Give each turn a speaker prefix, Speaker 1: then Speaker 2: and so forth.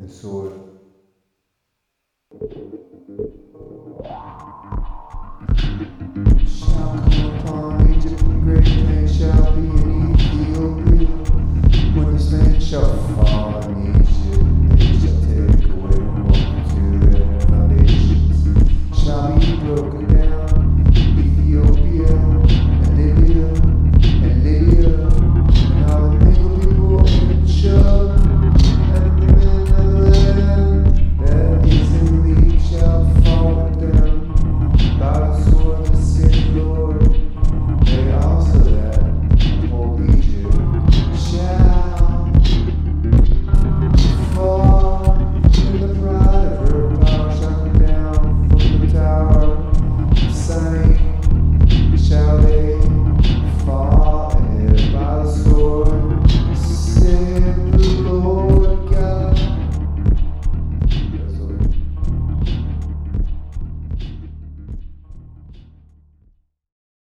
Speaker 1: and the sword. Shall come upon Egypt great pain shall be